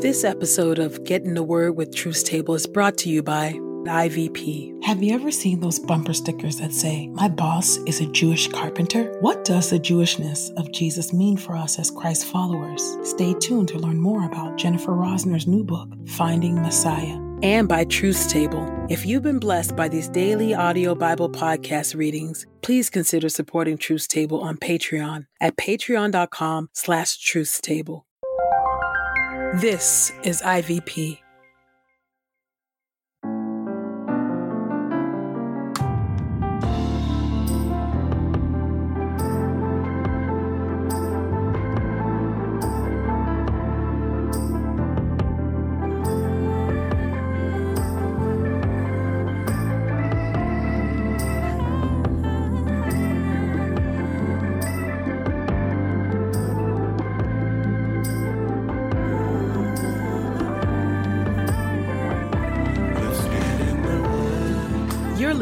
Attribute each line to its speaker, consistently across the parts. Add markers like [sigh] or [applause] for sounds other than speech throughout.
Speaker 1: This episode of Get in the Word with Truth Table is brought to you by IVP.
Speaker 2: Have you ever seen those bumper stickers that say, My boss is a Jewish carpenter? What does the Jewishness of Jesus mean for us as Christ followers? Stay tuned to learn more about Jennifer Rosner's new book, Finding Messiah.
Speaker 1: And by Truth Table. If you've been blessed by these daily audio Bible podcast readings, please consider supporting Truth Table on Patreon at patreon.com slash truthstable. This is IVP.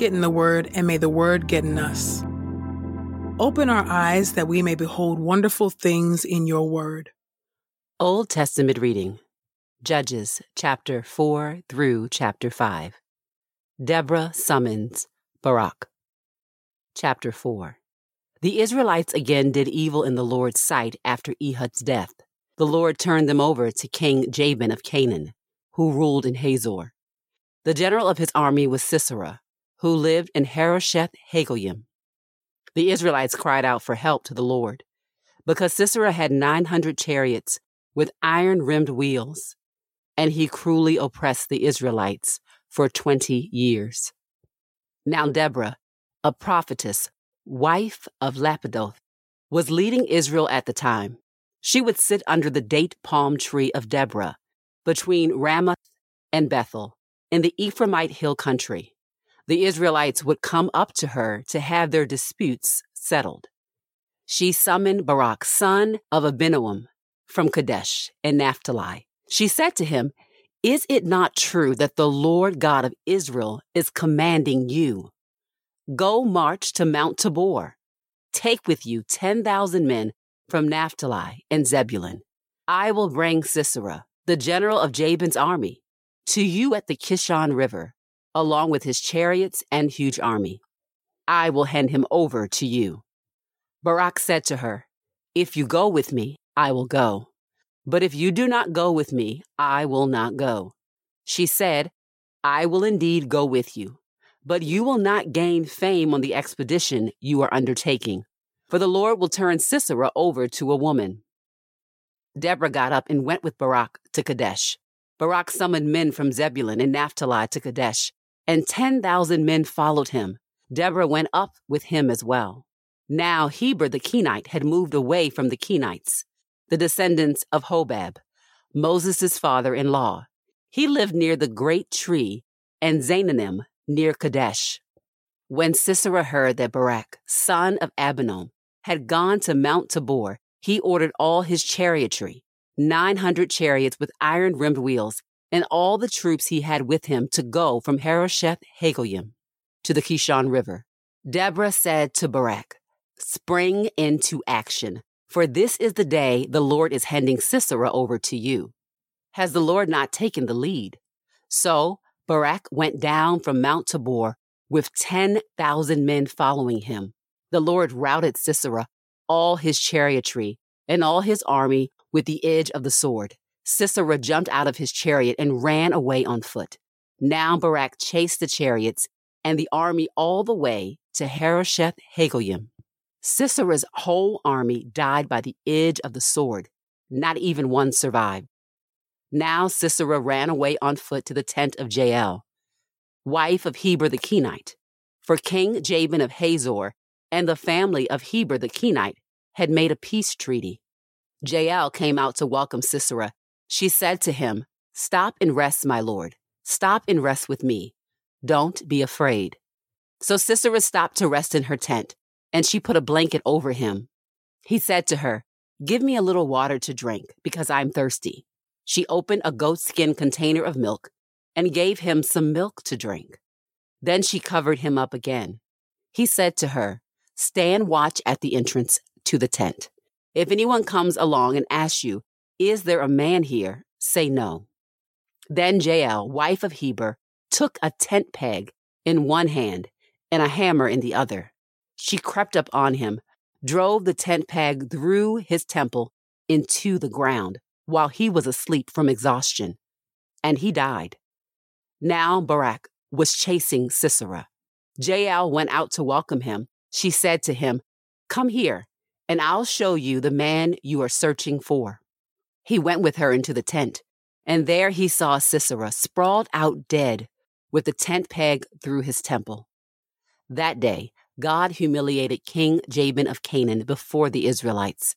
Speaker 1: Get in the Word, and may the Word get in us. Open our eyes that we may behold wonderful things in your Word.
Speaker 3: Old Testament reading Judges chapter 4 through chapter 5. Deborah summons Barak. Chapter 4. The Israelites again did evil in the Lord's sight after Ehud's death. The Lord turned them over to King Jabin of Canaan, who ruled in Hazor. The general of his army was Sisera, who lived in Harosheth Hagoyim. The Israelites cried out for help to the Lord, because Sisera had 900 chariots with iron rimmed wheels, and he cruelly oppressed the Israelites for 20 years. Now Deborah, a prophetess, wife of Lapidoth, was leading Israel at the time. She would sit under the date palm tree of Deborah between Ramoth and Bethel in the Ephraimite hill country. The Israelites would come up to her to have their disputes settled. She summoned Barak, son of Abinoam, from Kadesh in Naphtali. She said to him, Is it not true that the Lord God of Israel is commanding you? Go march to Mount Tabor. Take with you 10,000 men from Naphtali and Zebulun. I will bring Sisera, the general of Jabin's army, to you at the Kishon River, along with his chariots and huge army. I will hand him over to you. Barak said to her, If you go with me, I will go. But if you do not go with me, I will not go. She said, I will indeed go with you, but you will not gain fame on the expedition you are undertaking, for the Lord will turn Sisera over to a woman. Deborah got up and went with Barak to Kadesh. Barak summoned men from Zebulun and Naphtali to Kadesh, and 10,000 men followed him. Deborah went up with him as well. Now Heber the Kenite had moved away from the Kenites, the descendants of Hobab, Moses' father in law. He lived near the great tree and Zaanannim near Kadesh. When Sisera heard that Barak, son of Abinoam, had gone to Mount Tabor, he ordered all his chariotry, 900 chariots with iron rimmed wheels, and all the troops he had with him to go from Harosheth Hagoyim to the Kishon River. Deborah said to Barak, Spring into action, for this is the day the Lord is handing Sisera over to you. Has the Lord not taken the lead? So Barak went down from Mount Tabor with 10,000 men following him. The Lord routed Sisera, all his chariotry, and all his army with the edge of the sword. Sisera jumped out of his chariot and ran away on foot. Now Barak chased the chariots and the army all the way to Harosheth Hagoyim. Sisera's whole army died by the edge of the sword. Not even one survived. Now Sisera ran away on foot to the tent of Jael, wife of Heber the Kenite. For King Jabin of Hazor and the family of Heber the Kenite had made a peace treaty. Jael came out to welcome Sisera. She said to him, Stop and rest, my lord. Stop and rest with me. Don't be afraid. So Sisera stopped to rest in her tent, and she put a blanket over him. He said to her, Give me a little water to drink, because I'm thirsty. She opened a goatskin container of milk and gave him some milk to drink. Then she covered him up again. He said to her, Stand watch at the entrance to the tent. If anyone comes along and asks you, Is there a man here? say no. Then Jael, wife of Heber, took a tent peg in one hand and a hammer in the other. She crept up on him, drove the tent peg through his temple into the ground while he was asleep from exhaustion, and he died. Now Barak was chasing Sisera. Jael went out to welcome him. She said to him, Come here, and I'll show you the man you are searching for. He went with her into the tent, and there he saw Sisera sprawled out dead with the tent peg through his temple. That day, God humiliated King Jabin of Canaan before the Israelites.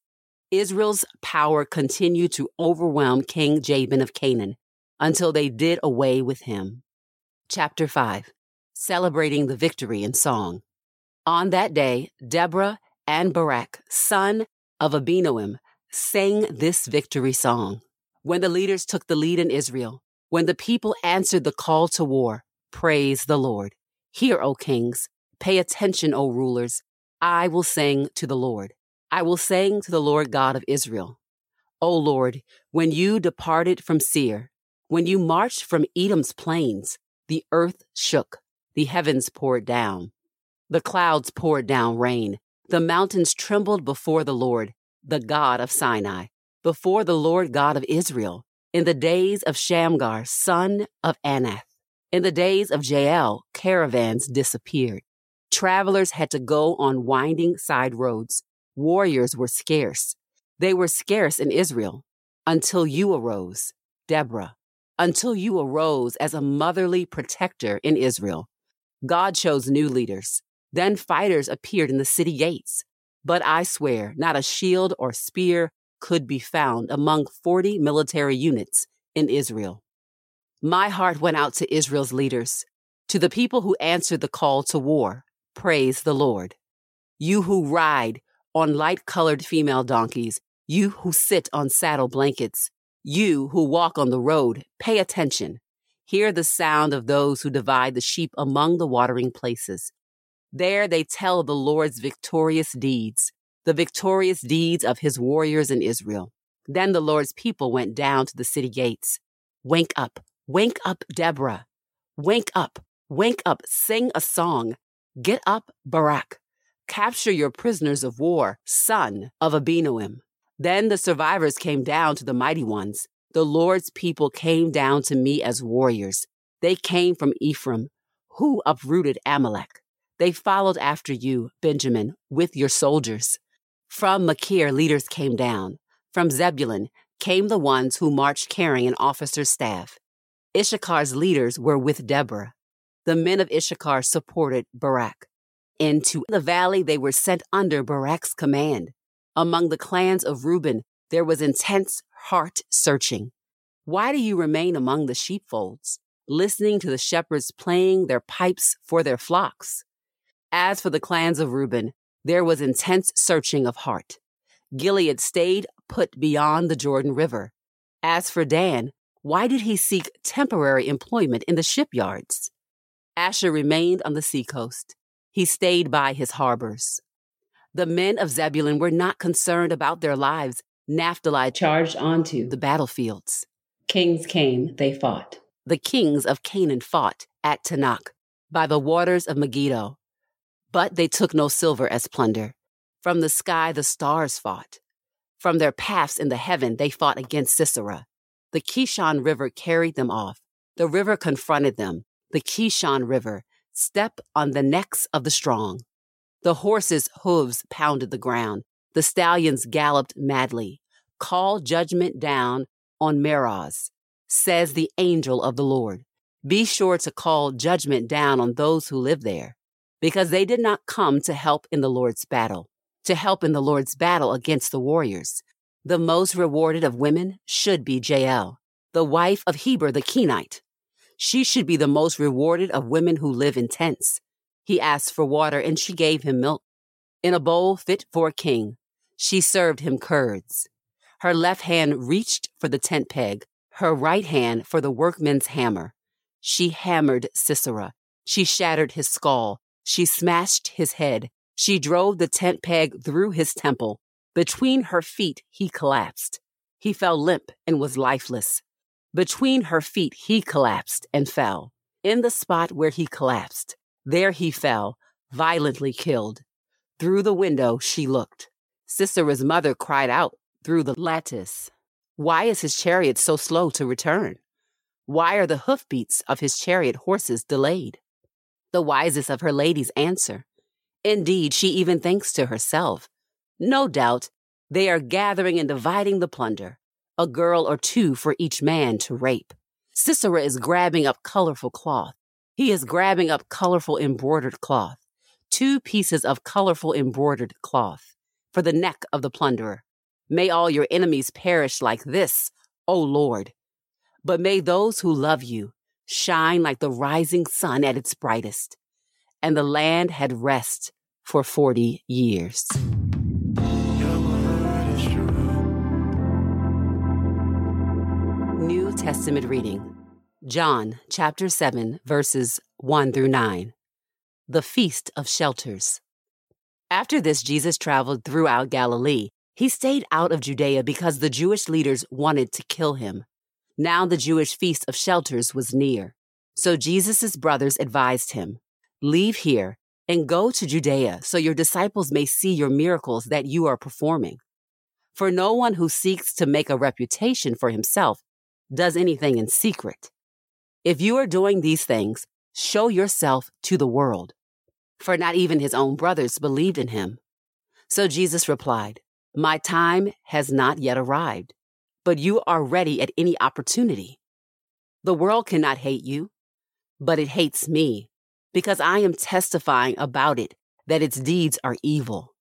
Speaker 3: Israel's power continued to overwhelm King Jabin of Canaan until they did away with him. Chapter 5 Celebrating the Victory in Song. On that day, Deborah and Barak, son of Abinoam, sang this victory song. When the leaders took the lead in Israel, when the people answered the call to war, praise the Lord. Hear, O kings, pay attention, O rulers. I will sing to the Lord. I will sing to the Lord God of Israel. O Lord, when you departed from Seir, when you marched from Edom's plains, the earth shook, the heavens poured down, the clouds poured down rain, the mountains trembled before the Lord, the God of Sinai, before the Lord God of Israel, in the days of Shamgar, son of Anath. In the days of Jael, caravans disappeared. Travelers had to go on winding side roads. Warriors were scarce. They were scarce in Israel until you arose, Deborah, until you arose as a motherly protector in Israel. God chose new leaders. Then fighters appeared in the city gates. But I swear, not a shield or spear could be found among 40 military units in Israel. My heart went out to Israel's leaders, to the people who answered the call to war. Praise the Lord. You who ride on light colored female donkeys, you who sit on saddle blankets, you who walk on the road, pay attention. Hear the sound of those who divide the sheep among the watering places. There they tell the Lord's victorious deeds the victorious deeds of his warriors in Israel. Then the Lord's people went down to the city gates. Wake up, wake up, Deborah. Wake up, wake up, sing a song. Get up, Barak. Capture your prisoners of war, son of Abinoam. Then the survivors came down to the mighty ones. The Lord's people came down to me as warriors. They came from Ephraim, who uprooted Amalek. They followed after you, Benjamin, with your soldiers. From Machir, leaders came down. From Zebulun came the ones who marched carrying an officer's staff. Issachar's leaders were with Deborah. The men of Issachar supported Barak. Into the valley they were sent under Barak's command. Among the clans of Reuben, there was intense heart searching. Why do you remain among the sheepfolds, listening to the shepherds playing their pipes for their flocks? As for the clans of Reuben, there was intense searching of heart. Gilead stayed put beyond the Jordan River. As for Dan, why did he seek temporary employment in the shipyards? Asher remained on the seacoast. He stayed by his harbors. The men of Zebulun were not concerned about their lives. Naphtali charged onto the battlefields. Kings came, they fought. The kings of Canaan fought at Taanach by the waters of Megiddo. But they took no silver as plunder. From the sky the stars fought. From their paths in the heaven they fought against Sisera. The Kishon River carried them off. The river confronted them. The Kishon River, step on the necks of the strong. The horses' hooves pounded the ground. The stallions galloped madly. Call judgment down on Meroz, says the angel of the Lord. Be sure to call judgment down on those who live there. Because they did not come to help in the Lord's battle, to help in the Lord's battle against the warriors. The most rewarded of women should be Jael, the wife of Heber the Kenite. She should be the most rewarded of women who live in tents. He asked for water, and she gave him milk. In a bowl fit for a king, she served him curds. Her left hand reached for the tent peg, her right hand for the workman's hammer. She hammered Sisera. She shattered his skull. She smashed his head. She drove the tent peg through his temple. Between her feet, he collapsed. He fell limp and was lifeless. Between her feet, he collapsed and fell. In the spot where he collapsed, there he fell, violently killed. Through the window, she looked. Sisera's mother cried out through the lattice, Why is his chariot so slow to return? Why are the hoofbeats of his chariot horses delayed? The wisest of her ladies answer. Indeed, she even thinks to herself, No doubt they are gathering and dividing the plunder, a girl or two for each man to rape. Sisera is grabbing up colorful cloth. He is grabbing up colorful embroidered cloth, two pieces of colorful embroidered cloth for the neck of the plunderer. May all your enemies perish like this, O Lord. But may those who love you shine like the rising sun at its brightest. And the land had rest for 40 years. New Testament reading John chapter 7, verses 1 through 9. The Feast of Shelters. After this, Jesus traveled throughout Galilee. He stayed out of Judea because the Jewish leaders wanted to kill him. Now the Jewish feast of shelters was near. So Jesus' brothers advised him Leave here and go to Judea so your disciples may see your miracles that you are performing. For no one who seeks to make a reputation for himself does anything in secret. If you are doing these things, show yourself to the world. For not even his own brothers believed in him. So Jesus replied, My time has not yet arrived but you are ready at any opportunity. The world cannot hate you, but it hates me because I am testifying about it that its deeds are evil.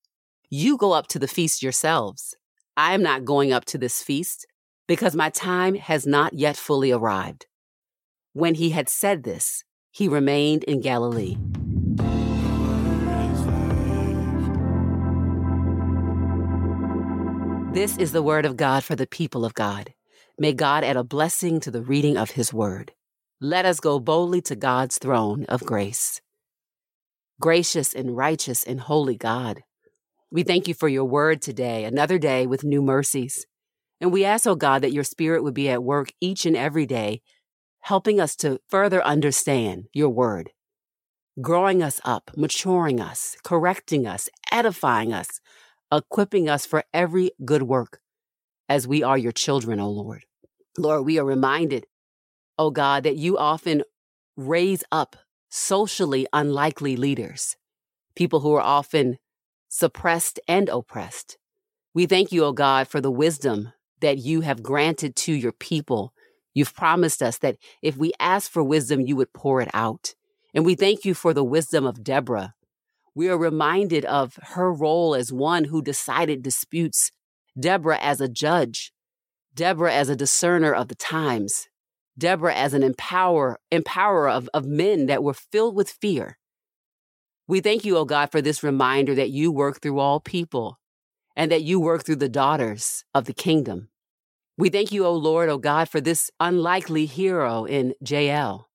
Speaker 3: You go up to the feast yourselves. I am not going up to this feast because my time has not yet fully arrived. When he had said this, he remained in Galilee. This is the word of God for the people of God. May God add a blessing to the reading of his word. Let us go boldly to God's throne of grace. Gracious and righteous and holy God, we thank you for your word today, another day with new mercies. And we ask, oh God, that your spirit would be at work each and every day, helping us to further understand your word, growing us up, maturing us, correcting us, edifying us, equipping us for every good work as we are your children, O Lord. Lord, we are reminded, O God, that you often raise up socially unlikely leaders, people who are often suppressed and oppressed. We thank you, O God, for the wisdom that you have granted to your people. You've promised us that if we ask for wisdom, you would pour it out. And we thank you for the wisdom of Deborah, we are reminded of her role as one who decided disputes, Deborah as a judge, Deborah as a discerner of the times, Deborah as an empower, empowerer of, of men that were filled with fear. We thank you, O oh God, for this reminder that you work through all people and that you work through the daughters of the kingdom. We thank you, O oh Lord, O oh God, for this unlikely hero in Jael.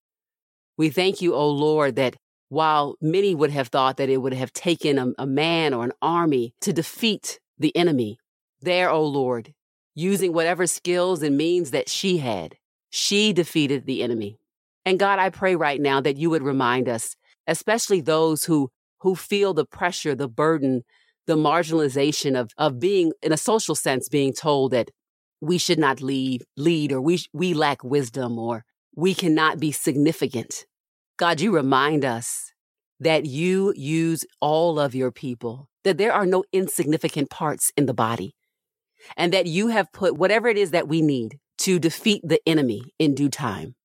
Speaker 3: We thank you, O Lord, that while many would have thought that it would have taken a, a man or an army to defeat the enemy, there, O oh Lord, using whatever skills and means that she had, she defeated the enemy. And God, I pray right now that you would remind us, especially those who who feel the pressure, the burden, the marginalization of of being in a social sense being told that we should not lead lead or we we lack wisdom or we cannot be significant God, you remind us that you use all of your people, that there are no insignificant parts in the body, and that you have put whatever it is that we need to defeat the enemy in due time.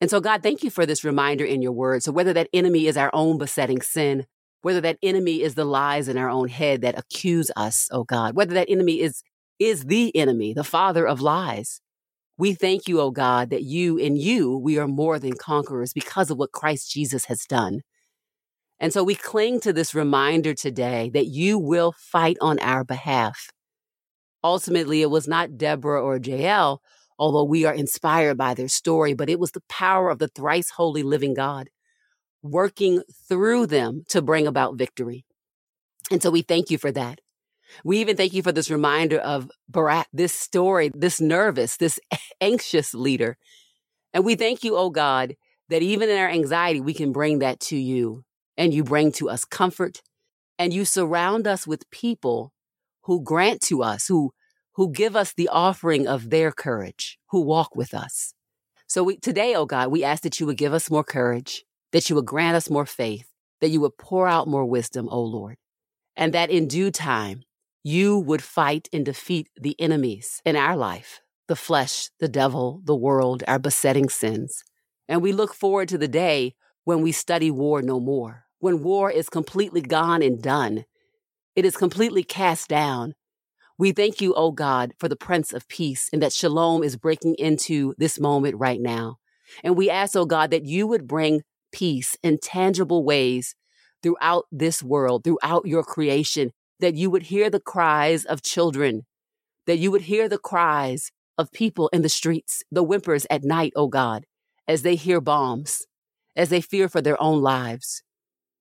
Speaker 3: And so, God, thank you for this reminder in your word. So, whether that enemy is our own besetting sin, whether that enemy is the lies in our own head that accuse us, oh God, whether that enemy is is the enemy, the father of lies. We thank you, O God, that you in you we are more than conquerors because of what Christ Jesus has done. And so we cling to this reminder today that you will fight on our behalf. Ultimately, it was not Deborah or Jael, although we are inspired by their story, but it was the power of the thrice holy living God working through them to bring about victory. And so we thank you for that. We even thank you for this reminder of Barak, this story, this nervous, this [laughs] anxious leader. And we thank you, oh God, that even in our anxiety, we can bring that to you and you bring to us comfort and you surround us with people who grant to us, who, who give us the offering of their courage, who walk with us. So we, today, oh God, we ask that you would give us more courage, that you would grant us more faith, that you would pour out more wisdom, oh Lord, and that in due time, you would fight and defeat the enemies in our life the flesh, the devil, the world, our besetting sins. And we look forward to the day when we study war no more, when war is completely gone and done. It is completely cast down. We thank you, O oh God, for the Prince of Peace and that shalom is breaking into this moment right now. And we ask, O oh God, that you would bring peace in tangible ways throughout this world, throughout your creation, that you would hear the cries of children, that you would hear the cries of people in the streets, the whimpers at night, O oh God, as they hear bombs, as they fear for their own lives.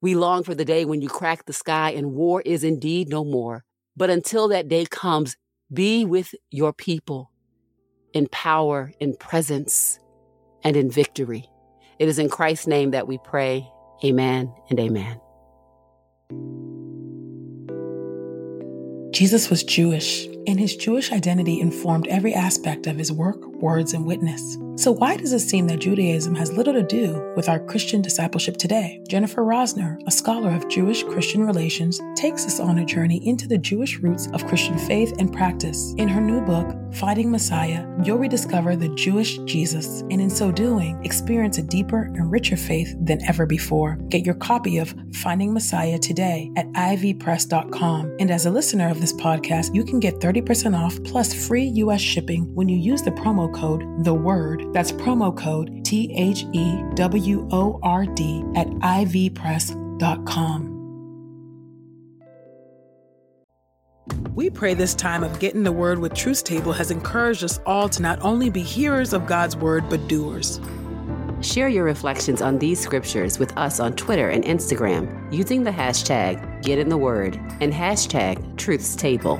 Speaker 3: We long for the day when you crack the sky and war is indeed no more. But until that day comes, be with your people in power, in presence, and in victory. It is in Christ's name that we pray. Amen and amen.
Speaker 2: Jesus was Jewish, and his Jewish identity informed every aspect of his work, words, and witness. So, why does it seem that Judaism has little to do with our Christian discipleship today? Jennifer Rosner, a scholar of Jewish Christian relations, takes us on a journey into the Jewish roots of Christian faith and practice. In her new book, Finding Messiah, you'll rediscover the Jewish Jesus, and in so doing, experience a deeper and richer faith than ever before. Get your copy of Finding Messiah today at ivpress.com. And as a listener of this podcast, you can get 30% off plus free U.S. shipping when you use the promo code The Word that's promo code T H E W O R D at ivpress.com. We pray this time of getting the word with Truth Table has encouraged us all to not only be hearers of God's word, but doers.
Speaker 3: Share your reflections on these scriptures with us on Twitter and Instagram using the hashtag Get in the Word and hashtag Truths Table.